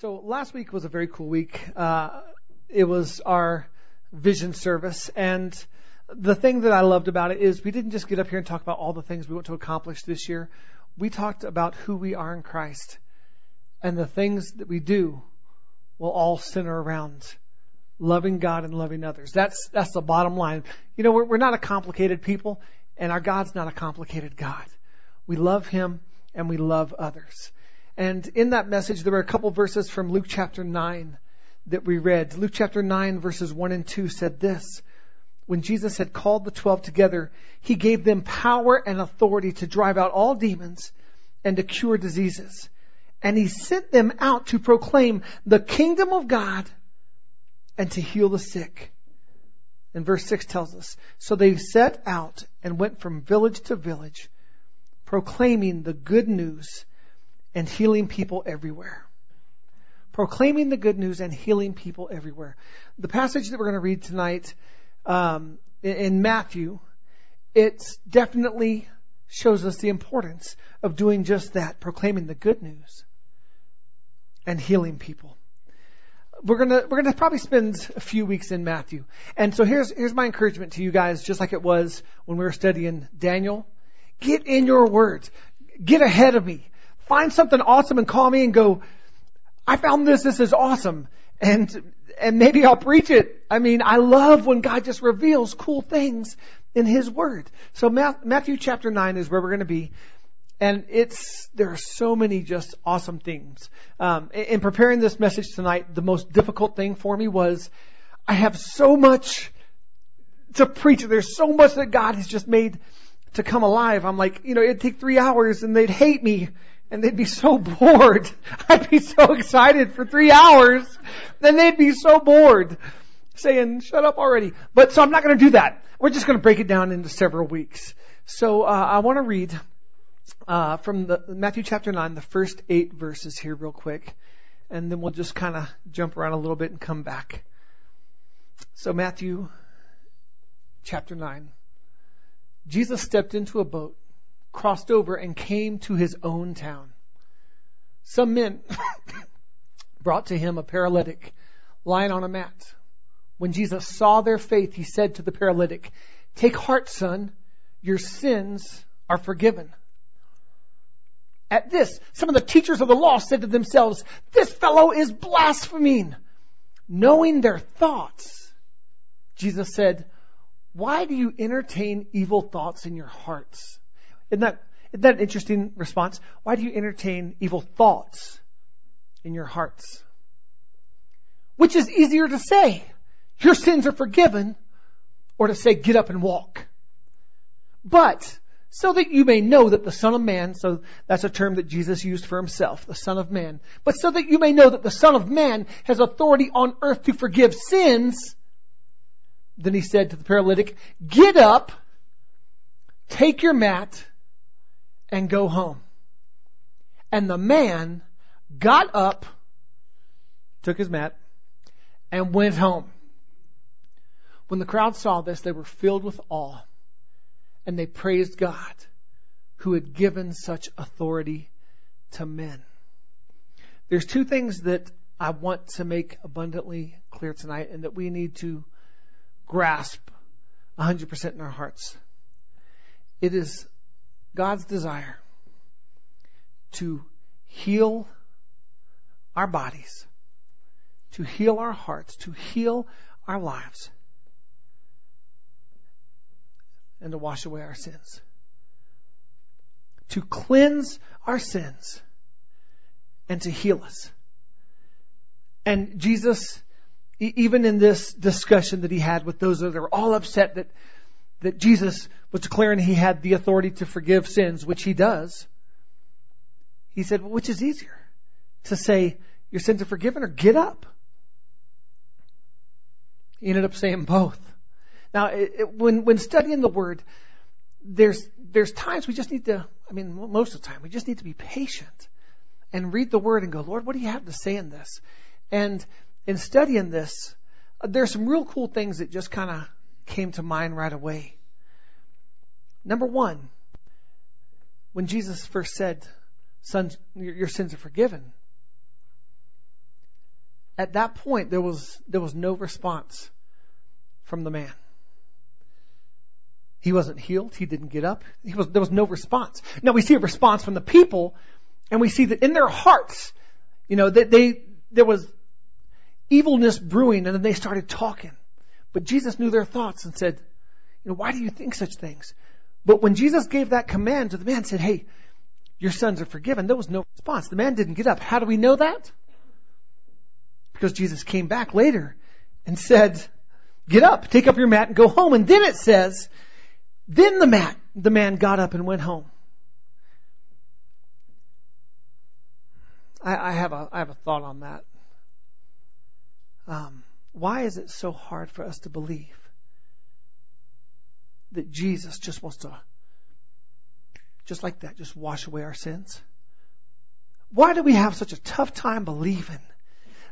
So last week was a very cool week. Uh, it was our vision service, and the thing that I loved about it is we didn't just get up here and talk about all the things we want to accomplish this year. We talked about who we are in Christ, and the things that we do will all center around loving God and loving others. That's that's the bottom line. You know, we're, we're not a complicated people, and our God's not a complicated God. We love Him and we love others. And in that message, there were a couple verses from Luke chapter 9 that we read. Luke chapter 9 verses 1 and 2 said this. When Jesus had called the twelve together, he gave them power and authority to drive out all demons and to cure diseases. And he sent them out to proclaim the kingdom of God and to heal the sick. And verse 6 tells us, So they set out and went from village to village, proclaiming the good news and healing people everywhere. Proclaiming the good news and healing people everywhere. The passage that we're going to read tonight um, in Matthew, it definitely shows us the importance of doing just that, proclaiming the good news and healing people. We're gonna we're gonna probably spend a few weeks in Matthew, and so here's here's my encouragement to you guys, just like it was when we were studying Daniel. Get in your words. Get ahead of me find something awesome and call me and go, I found this, this is awesome. And, and maybe I'll preach it. I mean, I love when God just reveals cool things in His Word. So Matthew chapter 9 is where we're going to be. And it's, there are so many just awesome things. Um, in preparing this message tonight, the most difficult thing for me was I have so much to preach. There's so much that God has just made to come alive. I'm like, you know, it'd take three hours and they'd hate me and they'd be so bored. I'd be so excited for three hours, then they'd be so bored, saying, shut up already. But so I'm not going to do that. We're just going to break it down into several weeks. So uh, I want to read uh, from the Matthew chapter 9, the first eight verses here real quick, and then we'll just kind of jump around a little bit and come back. So Matthew chapter 9. Jesus stepped into a boat crossed over and came to his own town. Some men brought to him a paralytic lying on a mat. When Jesus saw their faith, he said to the paralytic, Take heart, son, your sins are forgiven. At this, some of the teachers of the law said to themselves, This fellow is blaspheming. Knowing their thoughts, Jesus said, Why do you entertain evil thoughts in your hearts? Isn't that, isn't that an interesting response? Why do you entertain evil thoughts in your hearts? Which is easier to say, your sins are forgiven, or to say, get up and walk. But, so that you may know that the Son of Man, so that's a term that Jesus used for himself, the Son of Man, but so that you may know that the Son of Man has authority on earth to forgive sins, then he said to the paralytic, get up, take your mat, and go home. And the man got up, took his mat, and went home. When the crowd saw this, they were filled with awe, and they praised God who had given such authority to men. There's two things that I want to make abundantly clear tonight and that we need to grasp 100% in our hearts. It is God's desire to heal our bodies, to heal our hearts, to heal our lives, and to wash away our sins. To cleanse our sins and to heal us. And Jesus, even in this discussion that he had with those that are all upset that, that Jesus was declaring he had the authority to forgive sins, which he does, he said, well, which is easier? To say, your sins are forgiven or get up? He ended up saying both. Now, it, it, when, when studying the Word, there's, there's times we just need to, I mean, most of the time, we just need to be patient and read the Word and go, Lord, what do you have to say in this? And in studying this, uh, there's some real cool things that just kind of came to mind right away. Number one, when Jesus first said, your, your sins are forgiven, at that point, there was, there was no response from the man. He wasn't healed. He didn't get up. He was, there was no response. Now we see a response from the people, and we see that in their hearts, you know, that they, there was evilness brewing, and then they started talking. But Jesus knew their thoughts and said, you know, why do you think such things? But when Jesus gave that command to the man, said, hey, your sons are forgiven, there was no response. The man didn't get up. How do we know that? Because Jesus came back later and said, get up, take up your mat and go home. And then it says, then the man, the man got up and went home. I, I have a, I have a thought on that. Um, why is it so hard for us to believe that Jesus just wants to, just like that, just wash away our sins? Why do we have such a tough time believing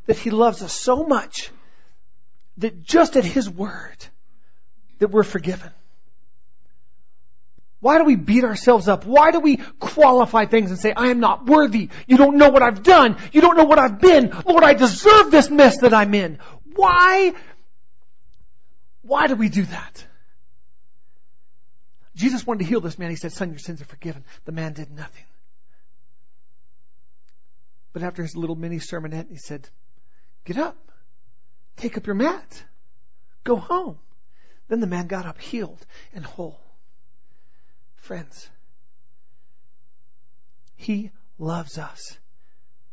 that He loves us so much that just at His word that we're forgiven? Why do we beat ourselves up? Why do we qualify things and say, I am not worthy. You don't know what I've done. You don't know what I've been. Lord, I deserve this mess that I'm in. Why? Why do we do that? Jesus wanted to heal this man. He said, son, your sins are forgiven. The man did nothing. But after his little mini sermonette, he said, get up. Take up your mat. Go home. Then the man got up healed and whole. Friends, He loves us.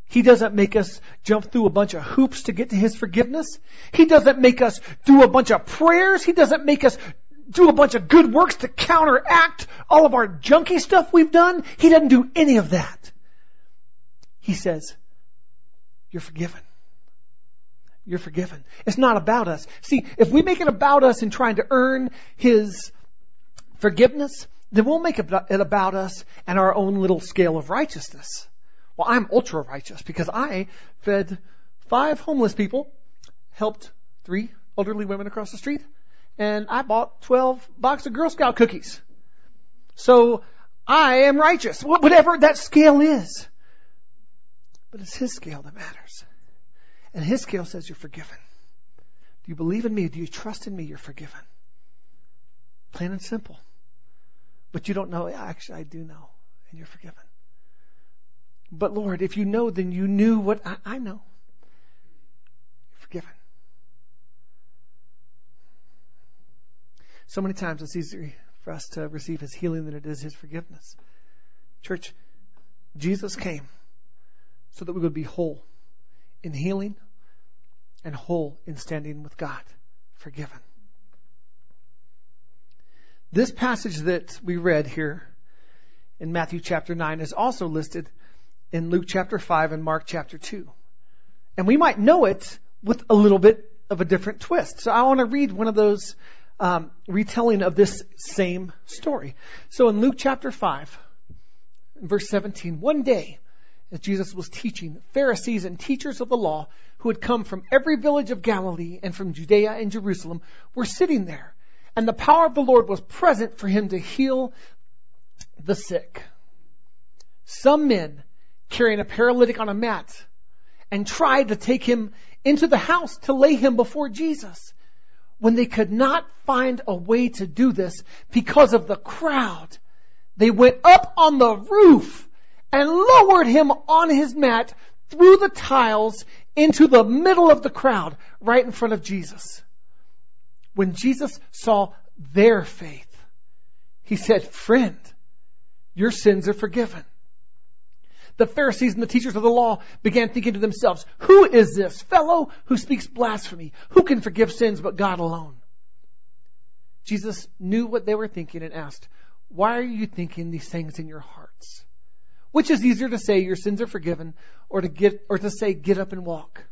He doesn't make us jump through a bunch of hoops to get to His forgiveness. He doesn't make us do a bunch of prayers. He doesn't make us do a bunch of good works to counteract all of our junky stuff we've done. He doesn't do any of that. He says, you're forgiven. You're forgiven. It's not about us. See, if we make it about us in trying to earn His forgiveness, then we'll make it about us and our own little scale of righteousness. Well, I'm ultra righteous because I fed five homeless people, helped three elderly women across the street, and I bought 12 boxes of Girl Scout cookies. So I am righteous, whatever that scale is. But it's His scale that matters. And His scale says you're forgiven. Do you believe in me? Do you trust in me? You're forgiven. Plain and simple. But you don't know. Actually, I do know. And you're forgiven. But Lord, if you know, then you knew what I, I know. You're forgiven. So many times it's easier for us to receive His healing than it is His forgiveness. Church, Jesus came so that we would be whole in healing and whole in standing with God, forgiven. This passage that we read here in Matthew chapter 9 is also listed in Luke chapter 5 and Mark chapter 2. And we might know it with a little bit of a different twist. So I want to read one of those um, retelling of this same story. So in Luke chapter 5, verse 17, one day, as Jesus was teaching, Pharisees and teachers of the law who had come from every village of Galilee and from Judea and Jerusalem were sitting there and the power of the Lord was present for him to heal the sick. Some men carrying a paralytic on a mat and tried to take him into the house to lay him before Jesus. When they could not find a way to do this because of the crowd, they went up on the roof and lowered him on his mat through the tiles into the middle of the crowd right in front of Jesus. When Jesus saw their faith, he said, friend, your sins are forgiven. The Pharisees and the teachers of the law began thinking to themselves, who is this fellow who speaks blasphemy? Who can forgive sins but God alone? Jesus knew what they were thinking and asked, why are you thinking these things in your hearts? Which is easier to say your sins are forgiven or to get, or to say get up and walk?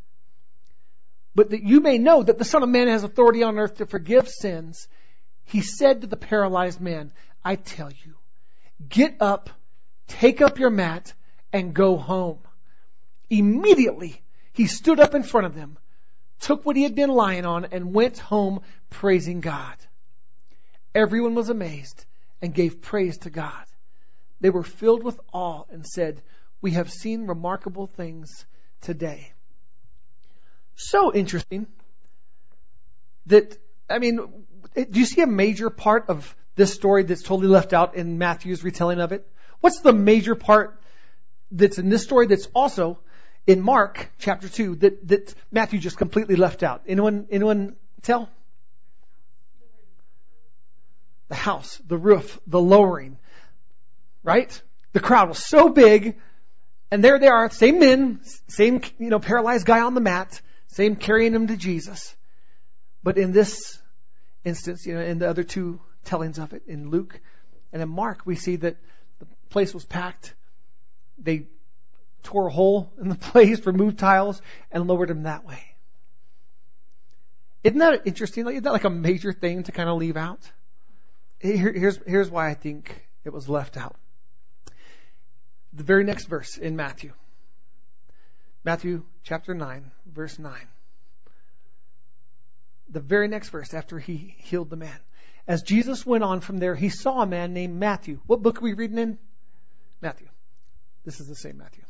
but that you may know that the Son of Man has authority on earth to forgive sins, he said to the paralyzed man, I tell you, get up, take up your mat, and go home. Immediately, he stood up in front of them, took what he had been lying on, and went home praising God. Everyone was amazed and gave praise to God. They were filled with awe and said, We have seen remarkable things today. so interesting that, I mean, do you see a major part of this story that's totally left out in Matthew's retelling of it? What's the major part that's in this story that's also in Mark chapter 2 that, that Matthew just completely left out? Anyone, anyone tell? The house, the roof, the lowering, right? The crowd was so big, and there they are, same men, same, you know, paralyzed guy on the mat, same carrying him to Jesus. But in this instance, you know, in the other two tellings of it, in Luke and in Mark, we see that the place was packed. They tore a hole in the place, removed tiles, and lowered him that way. Isn't that interesting? Isn't that like a major thing to kind of leave out? Here's, here's why I think it was left out. The very next verse in Matthew. Matthew chapter 9, verse 9 the very next verse after he healed the man. As Jesus went on from there, he saw a man named Matthew. What book are we reading in? Matthew. This is the same Matthew.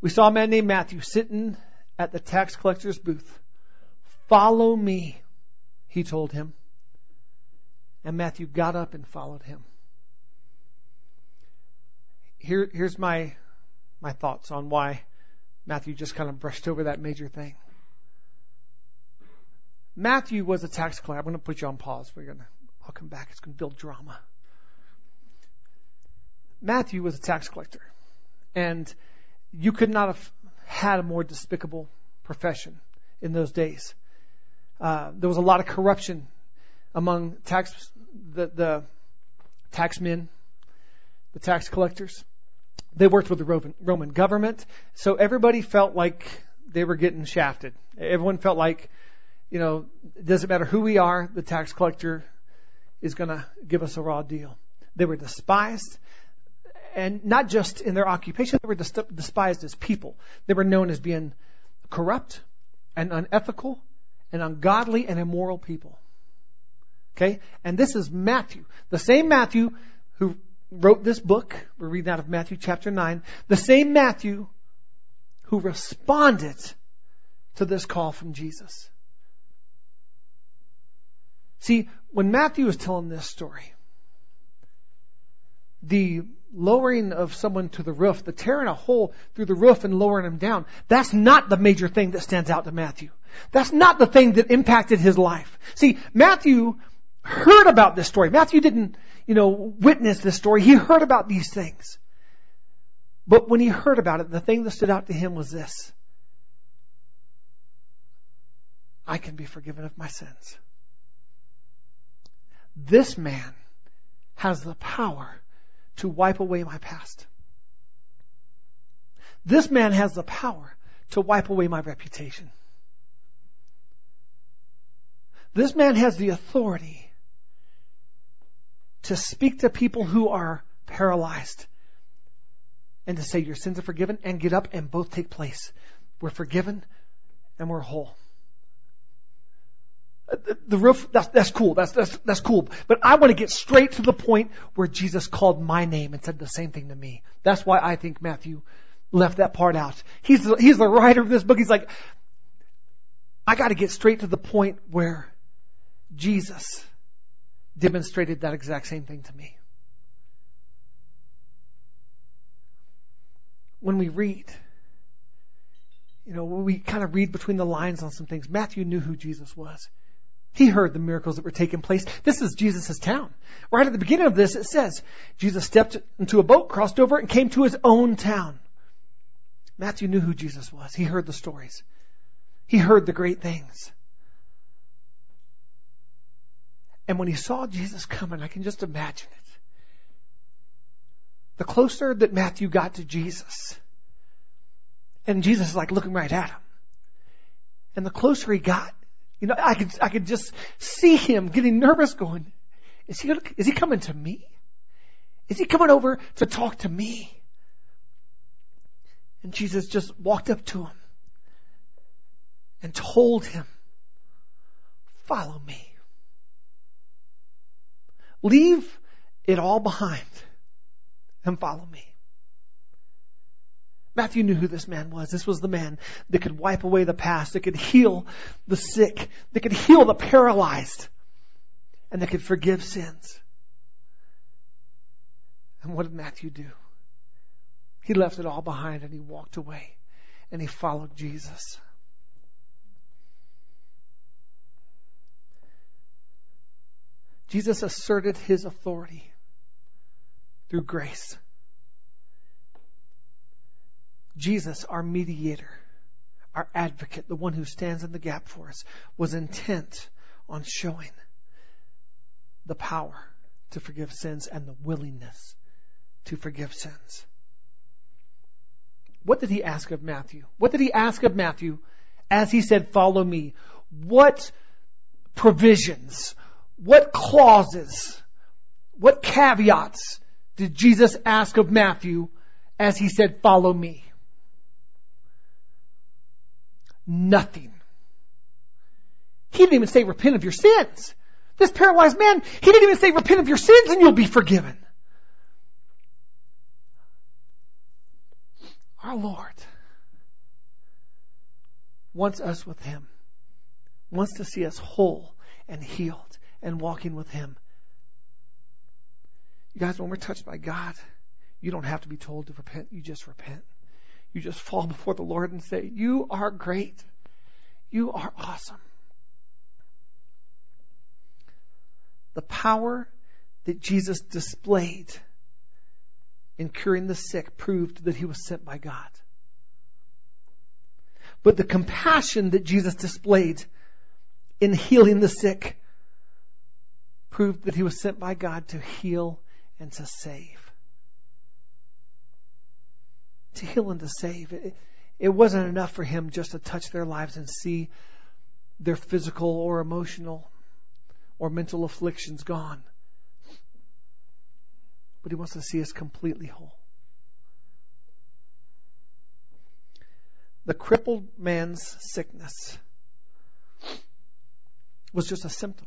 We saw a man named Matthew sitting at the tax collector's booth. Follow me, he told him. And Matthew got up and followed him. Here, here's my, my thoughts on why Matthew just kind of brushed over that major thing. Matthew was a tax collector. I'm going to put you on pause. We're going to, I'll come back. It's going to build drama. Matthew was a tax collector. And you could not have had a more despicable profession in those days. Uh, there was a lot of corruption among tax, the, the taxmen, the tax collectors. They worked with the Roman, Roman government. So everybody felt like they were getting shafted. Everyone felt like you know, it doesn't matter who we are, the tax collector is going to give us a raw deal. They were despised, and not just in their occupation, they were despised as people. They were known as being corrupt and unethical and ungodly and immoral people. Okay? And this is Matthew. The same Matthew who wrote this book, we're reading out of Matthew chapter 9, the same Matthew who responded to this call from Jesus. See, when Matthew is telling this story, the lowering of someone to the roof, the tearing a hole through the roof and lowering him down, that's not the major thing that stands out to Matthew. That's not the thing that impacted his life. See, Matthew heard about this story. Matthew didn't, you know, witness this story. He heard about these things. But when he heard about it, the thing that stood out to him was this. I can be forgiven of my sins. This man has the power to wipe away my past. This man has the power to wipe away my reputation. This man has the authority to speak to people who are paralyzed and to say, Your sins are forgiven, and get up and both take place. We're forgiven and we're whole the roof, that's, that's cool. That's, that's, that's cool. But I want to get straight to the point where Jesus called my name and said the same thing to me. That's why I think Matthew left that part out. He's the, he's the writer of this book. He's like, I got to get straight to the point where Jesus demonstrated that exact same thing to me. When we read, you know, we kind of read between the lines on some things. Matthew knew who Jesus was. He heard the miracles that were taking place. This is Jesus' town. Right at the beginning of this, it says, Jesus stepped into a boat, crossed over, and came to his own town. Matthew knew who Jesus was. He heard the stories. He heard the great things. And when he saw Jesus coming, I can just imagine it. The closer that Matthew got to Jesus, and Jesus is like looking right at him. And the closer he got, you know, I could, I could just see him getting nervous going, is he, is he coming to me? Is he coming over to talk to me? And Jesus just walked up to him and told him, follow me. Leave it all behind and follow me. Matthew knew who this man was. This was the man that could wipe away the past, that could heal the sick, that could heal the paralyzed, and that could forgive sins. And what did Matthew do? He left it all behind and he walked away and he followed Jesus. Jesus asserted his authority through grace. Jesus, our mediator, our advocate, the one who stands in the gap for us, was intent on showing the power to forgive sins and the willingness to forgive sins. What did he ask of Matthew? What did he ask of Matthew as he said, Follow me? What provisions, what clauses, what caveats did Jesus ask of Matthew as he said, Follow me? Nothing. He didn't even say, Repent of your sins. This paralyzed man, he didn't even say, Repent of your sins and you'll be forgiven. Our Lord wants us with Him, wants to see us whole and healed and walking with Him. You guys, when we're touched by God, you don't have to be told to repent. You just repent. You just fall before the Lord and say, You are great. You are awesome. The power that Jesus displayed in curing the sick proved that he was sent by God. But the compassion that Jesus displayed in healing the sick proved that he was sent by God to heal and to save. To heal and to save. It, it wasn't enough for him just to touch their lives and see their physical or emotional or mental afflictions gone but He wants to see us completely whole. The crippled man's sickness was just a symptom.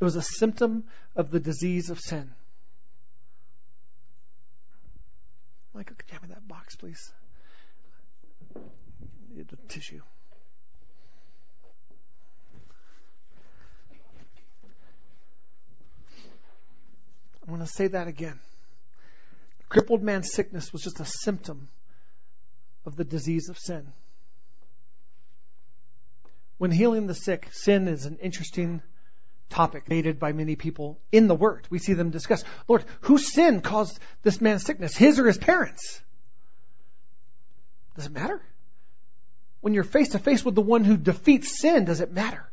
It was a symptom of the disease of sin. Michael, could you hand me that box, please? Need the tissue. I'm going to say that again. The crippled man's sickness was just a symptom of the disease of sin. When healing the sick, sin is an interesting topic debated by many people in the Word. We see them discuss, Lord, whose sin caused this man's sickness? His or his parents? Does it matter? When you're face to face with the one who defeats sin, does it matter?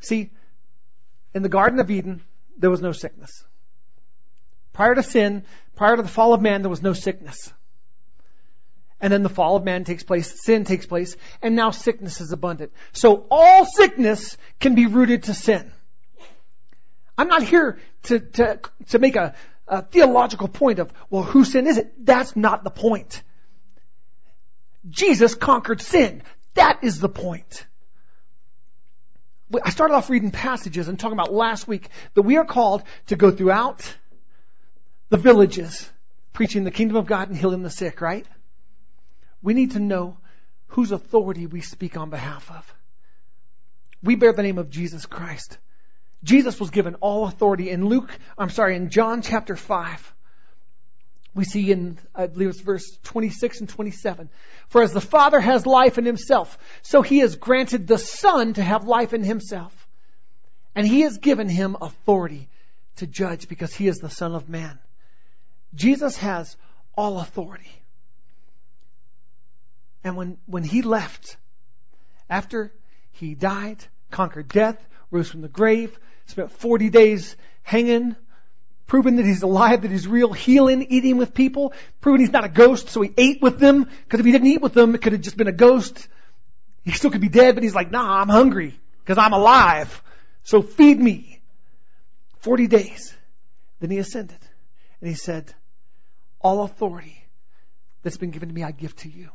See, in the Garden of Eden, there was no sickness. Prior to sin, prior to the fall of man, there was no sickness. And then the fall of man takes place, sin takes place, and now sickness is abundant. So all sickness can be rooted to sin. I'm not here to, to, to make a, a theological point of, well, whose sin is it? That's not the point. Jesus conquered sin. That is the point. I started off reading passages and talking about last week that we are called to go throughout the villages preaching the kingdom of God and healing the sick, right? We need to know whose authority we speak on behalf of. We bear the name of Jesus Christ. Jesus was given all authority in Luke, I'm sorry, in John chapter 5 we see in, I believe it's verse 26 and 27. For as the Father has life in himself, so he has granted the Son to have life in himself. And he has given him authority to judge because he is the Son of Man. Jesus has all authority. And when, when he left, after he died, conquered death, rose from the grave, spent 40 days hanging proving that he's alive, that he's real, healing, eating with people, proving he's not a ghost, so he ate with them, because if he didn't eat with them, it could have just been a ghost. He still could be dead, but he's like, nah, I'm hungry, because I'm alive. So feed me. Forty days. Then he ascended. And he said, all authority that's been given to me, I give to you.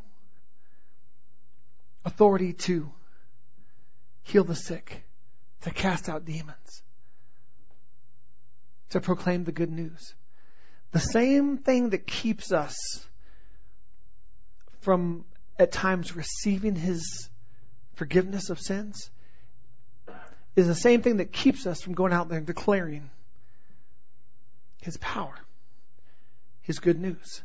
Authority to heal the sick, to cast out demons, to proclaim the good news. The same thing that keeps us from at times receiving His forgiveness of sins is the same thing that keeps us from going out there and declaring His power, His good news.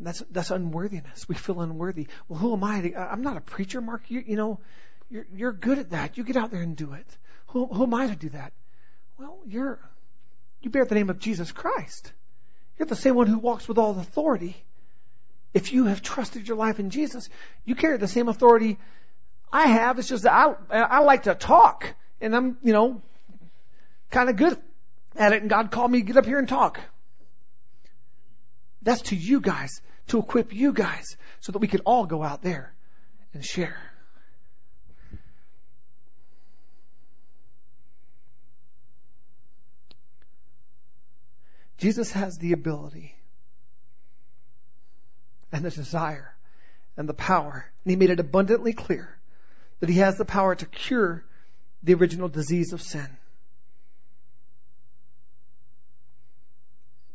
That's that's unworthiness. We feel unworthy. Well, who am I? To, I'm not a preacher, Mark. You, you know, you're you're good at that. You get out there and do it. Who, who am I to do that? Well, you're you bear the name of Jesus Christ. You're the same one who walks with all authority. If you have trusted your life in Jesus, you carry the same authority I have. It's just that I I like to talk, and I'm you know kind of good at it. And God called me to get up here and talk. That's to you guys to equip you guys so that we could all go out there and share. Jesus has the ability and the desire and the power, and he made it abundantly clear that he has the power to cure the original disease of sin.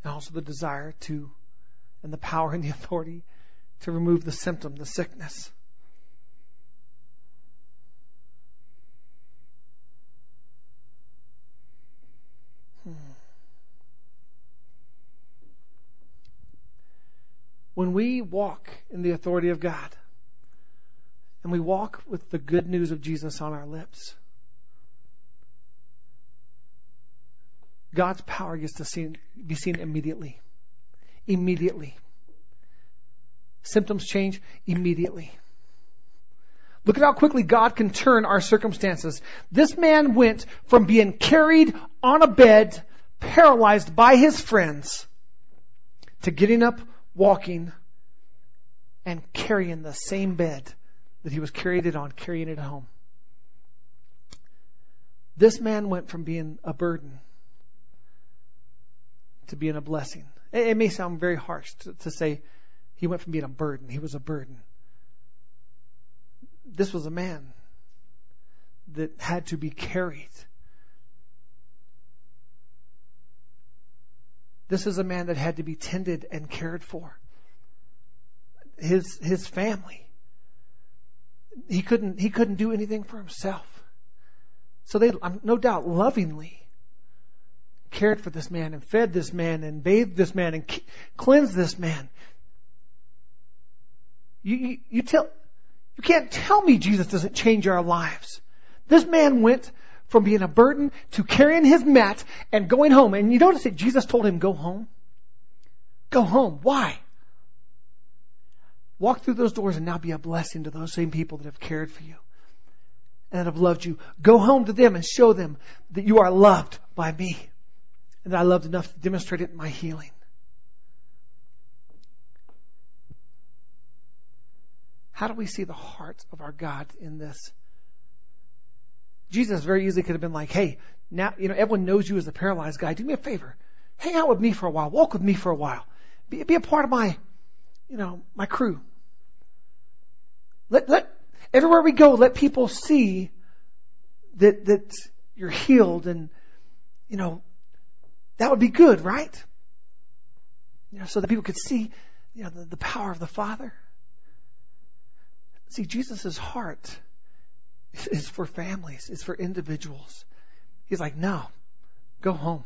And also the desire to and the power and the authority to remove the symptom, the sickness. Hmm. When we walk in the authority of God and we walk with the good news of Jesus on our lips, God's power gets to be seen immediately immediately. Symptoms change immediately. Look at how quickly God can turn our circumstances. This man went from being carried on a bed, paralyzed by his friends, to getting up, walking, and carrying the same bed that he was carried it on, carrying it home. This man went from being a burden to being a blessing. It may sound very harsh to, to say he went from being a burden, he was a burden. This was a man that had to be carried. This is a man that had to be tended and cared for. His his family. He couldn't he couldn't do anything for himself. So they no doubt lovingly cared for this man and fed this man and bathed this man and cleansed this man. You, you, you tell, you can't tell me Jesus doesn't change our lives. This man went from being a burden to carrying his mat and going home. And you notice that Jesus told him, go home. Go home. Why? Walk through those doors and now be a blessing to those same people that have cared for you and that have loved you. Go home to them and show them that you are loved by me and that I loved enough to demonstrate it in my healing. How do we see the heart of our God in this? Jesus very easily could have been like, hey, now, you know, everyone knows you as a paralyzed guy. Do me a favor. Hang out with me for a while. Walk with me for a while. Be, be a part of my, you know, my crew. Let, let, everywhere we go, let people see that, that you're healed and, you know, that would be good, right? You know, so that people could see, you know, the, the power of the Father. See, Jesus' heart is for families, it's for individuals. He's like, no, go home.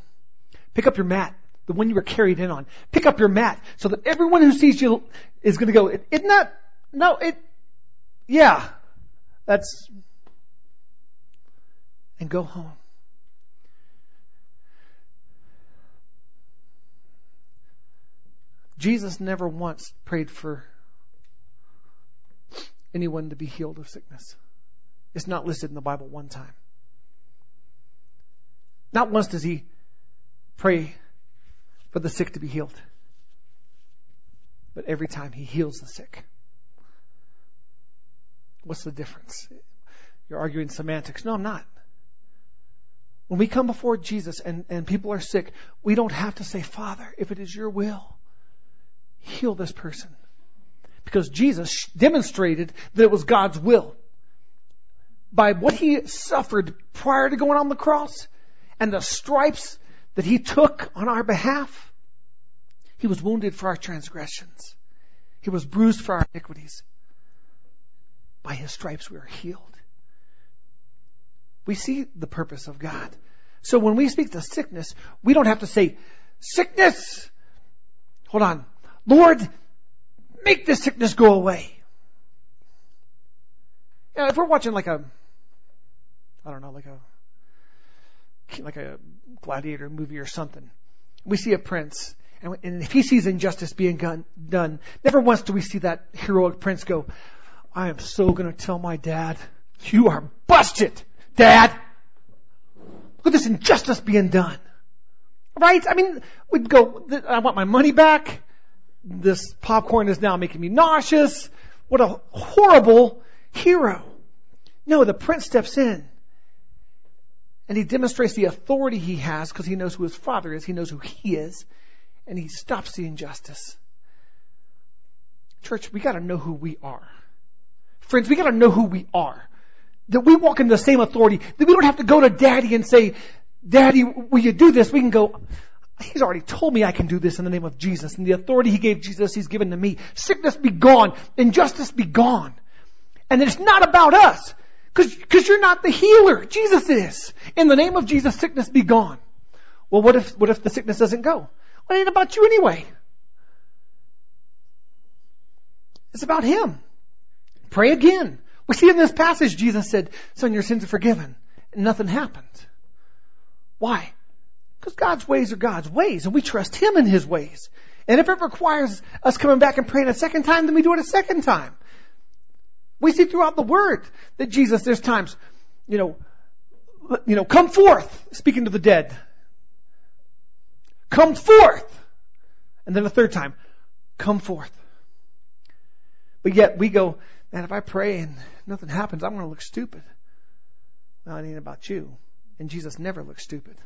Pick up your mat, the one you were carried in on. Pick up your mat so that everyone who sees you is going to go, isn't that, no, it, yeah, that's, and go home. Jesus never once prayed for anyone to be healed of sickness. It's not listed in the Bible one time. Not once does he pray for the sick to be healed. But every time he heals the sick. What's the difference? You're arguing semantics. No, I'm not. When we come before Jesus and, and people are sick, we don't have to say, Father, if it is your will, heal this person. Because Jesus demonstrated that it was God's will. By what he suffered prior to going on the cross and the stripes that he took on our behalf, He was wounded for our transgressions. He was bruised for our iniquities. By his stripes we are healed. We see the purpose of God. So when we speak to sickness, we don't have to say, sickness! Hold on. Lord, make this sickness go away. You know, if we're watching like a, I don't know, like a, like a gladiator movie or something, we see a prince, and, and if he sees injustice being done, done, never once do we see that heroic prince go, I am so gonna tell my dad, you are busted, dad! Look at this injustice being done. Right? I mean, we'd go, I want my money back. This popcorn is now making me nauseous. What a horrible hero. No, the prince steps in and he demonstrates the authority he has because he knows who his father is. He knows who he is and he stops the injustice. Church, we gotta know who we are. Friends, we gotta know who we are. That we walk in the same authority. That we don't have to go to daddy and say, daddy, will you do this? We can go, He's already told me I can do this in the name of Jesus. And the authority He gave Jesus, He's given to me. Sickness be gone. Injustice be gone. And it's not about us. Cause, cause you're not the healer. Jesus is. In the name of Jesus, sickness be gone. Well, what if, what if the sickness doesn't go? Well, it ain't about you anyway. It's about Him. Pray again. We see in this passage, Jesus said, son, your sins are forgiven. And nothing happened. Why? Because God's ways are God's ways, and we trust Him in His ways. And if it requires us coming back and praying a second time, then we do it a second time. We see throughout the Word that Jesus, there's times, you know, you know, come forth, speaking to the dead. Come forth. And then a third time, come forth. But yet we go, man, if I pray and nothing happens, I'm going to look stupid. Well, it ain't about you. And Jesus never looks stupid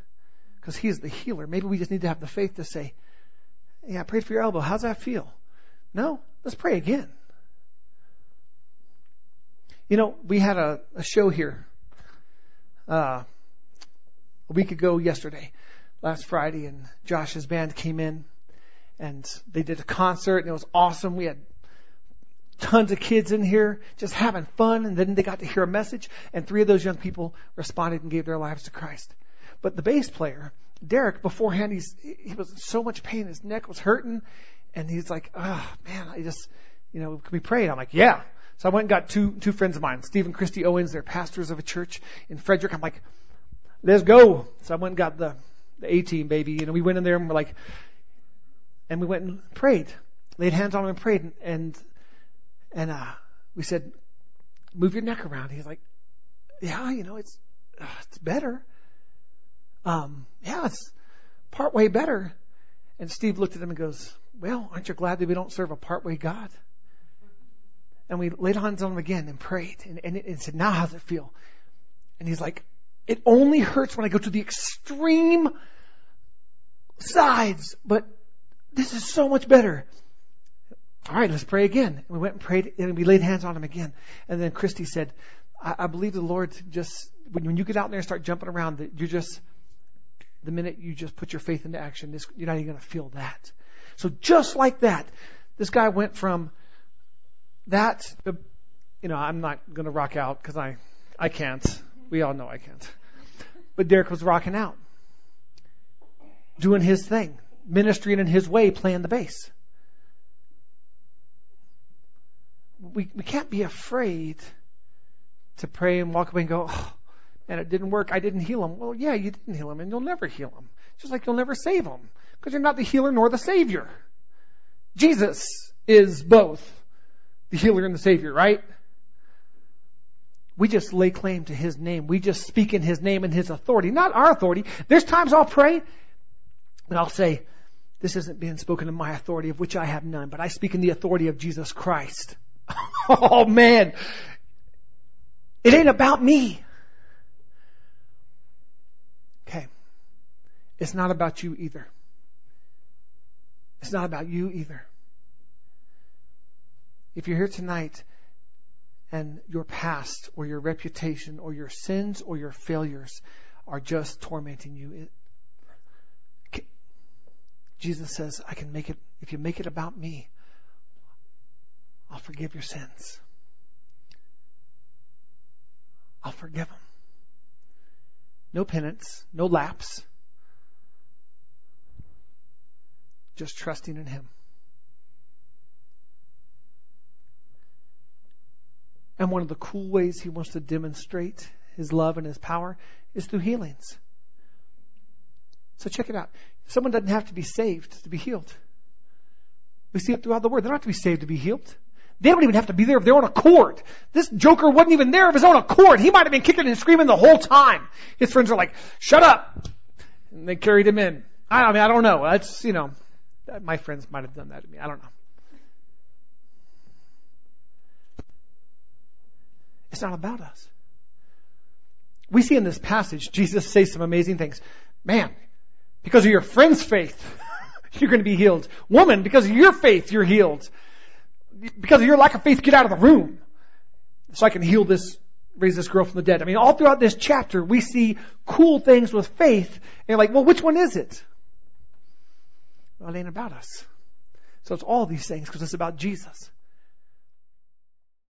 because He is the healer. Maybe we just need to have the faith to say, yeah, I prayed for your elbow. How's that feel? No, let's pray again. You know, we had a, a show here uh, a week ago yesterday, last Friday, and Josh's band came in and they did a concert and it was awesome. We had tons of kids in here just having fun and then they got to hear a message and three of those young people responded and gave their lives to Christ. But the bass player, Derek, beforehand, he's, he was in so much pain. His neck was hurting. And he's like, oh, man, I just, you know, can we pray? I'm like, yeah. So I went and got two, two friends of mine, Steve and Christy Owens. They're pastors of a church in Frederick. I'm like, let's go. So I went and got the, the A team, baby. You know, we went in there and we're like, and we went and prayed, laid hands on him and prayed. And, and, and uh, we said, move your neck around. He's like, yeah, you know, it's, uh, it's better um, yeah, it's part way better. And Steve looked at him and goes, well, aren't you glad that we don't serve a part way God? And we laid hands on him again and prayed and, and, and said, now how's it feel? And he's like, it only hurts when I go to the extreme sides, but this is so much better. All right, let's pray again. And we went and prayed and we laid hands on him again. And then Christy said, I, I believe the Lord just, when, when you get out there and start jumping around, that you're just, the minute you just put your faith into action, this, you're not even going to feel that. So just like that, this guy went from that, to, you know, I'm not going to rock out because I, I can't. We all know I can't. But Derek was rocking out, doing his thing, ministering in his way, playing the bass. We, we can't be afraid to pray and walk away and go, oh, and it didn't work. I didn't heal him. Well, yeah, you didn't heal him, and you'll never heal him. Just like you'll never save him, because you're not the healer nor the savior. Jesus is both the healer and the savior, right? We just lay claim to his name. We just speak in his name and his authority, not our authority. There's times I'll pray and I'll say, this isn't being spoken in my authority of which I have none, but I speak in the authority of Jesus Christ. oh man. It ain't about me. It's not about you either. It's not about you either. If you're here tonight and your past or your reputation or your sins or your failures are just tormenting you, it, Jesus says, I can make it, if you make it about me, I'll forgive your sins. I'll forgive them. No penance, no lapse. Just trusting in Him. And one of the cool ways He wants to demonstrate His love and His power is through healings. So check it out. Someone doesn't have to be saved to be healed. We see it throughout the Word. They don't have to be saved to be healed. They don't even have to be there of their own accord. This joker wasn't even there of his own accord. He might have been kicking and screaming the whole time. His friends are like, shut up. And they carried him in. I, mean, I don't know. That's, you know, my friends might have done that to me. I don't know. It's not about us. We see in this passage, Jesus says some amazing things. Man, because of your friend's faith, you're going to be healed. Woman, because of your faith, you're healed because of your lack of faith, get out of the room. So I can heal this, raise this girl from the dead. I mean, all throughout this chapter, we see cool things with faith. And you're like, well, which one is it? Well, it ain't about us. So it's all these things because it's about Jesus.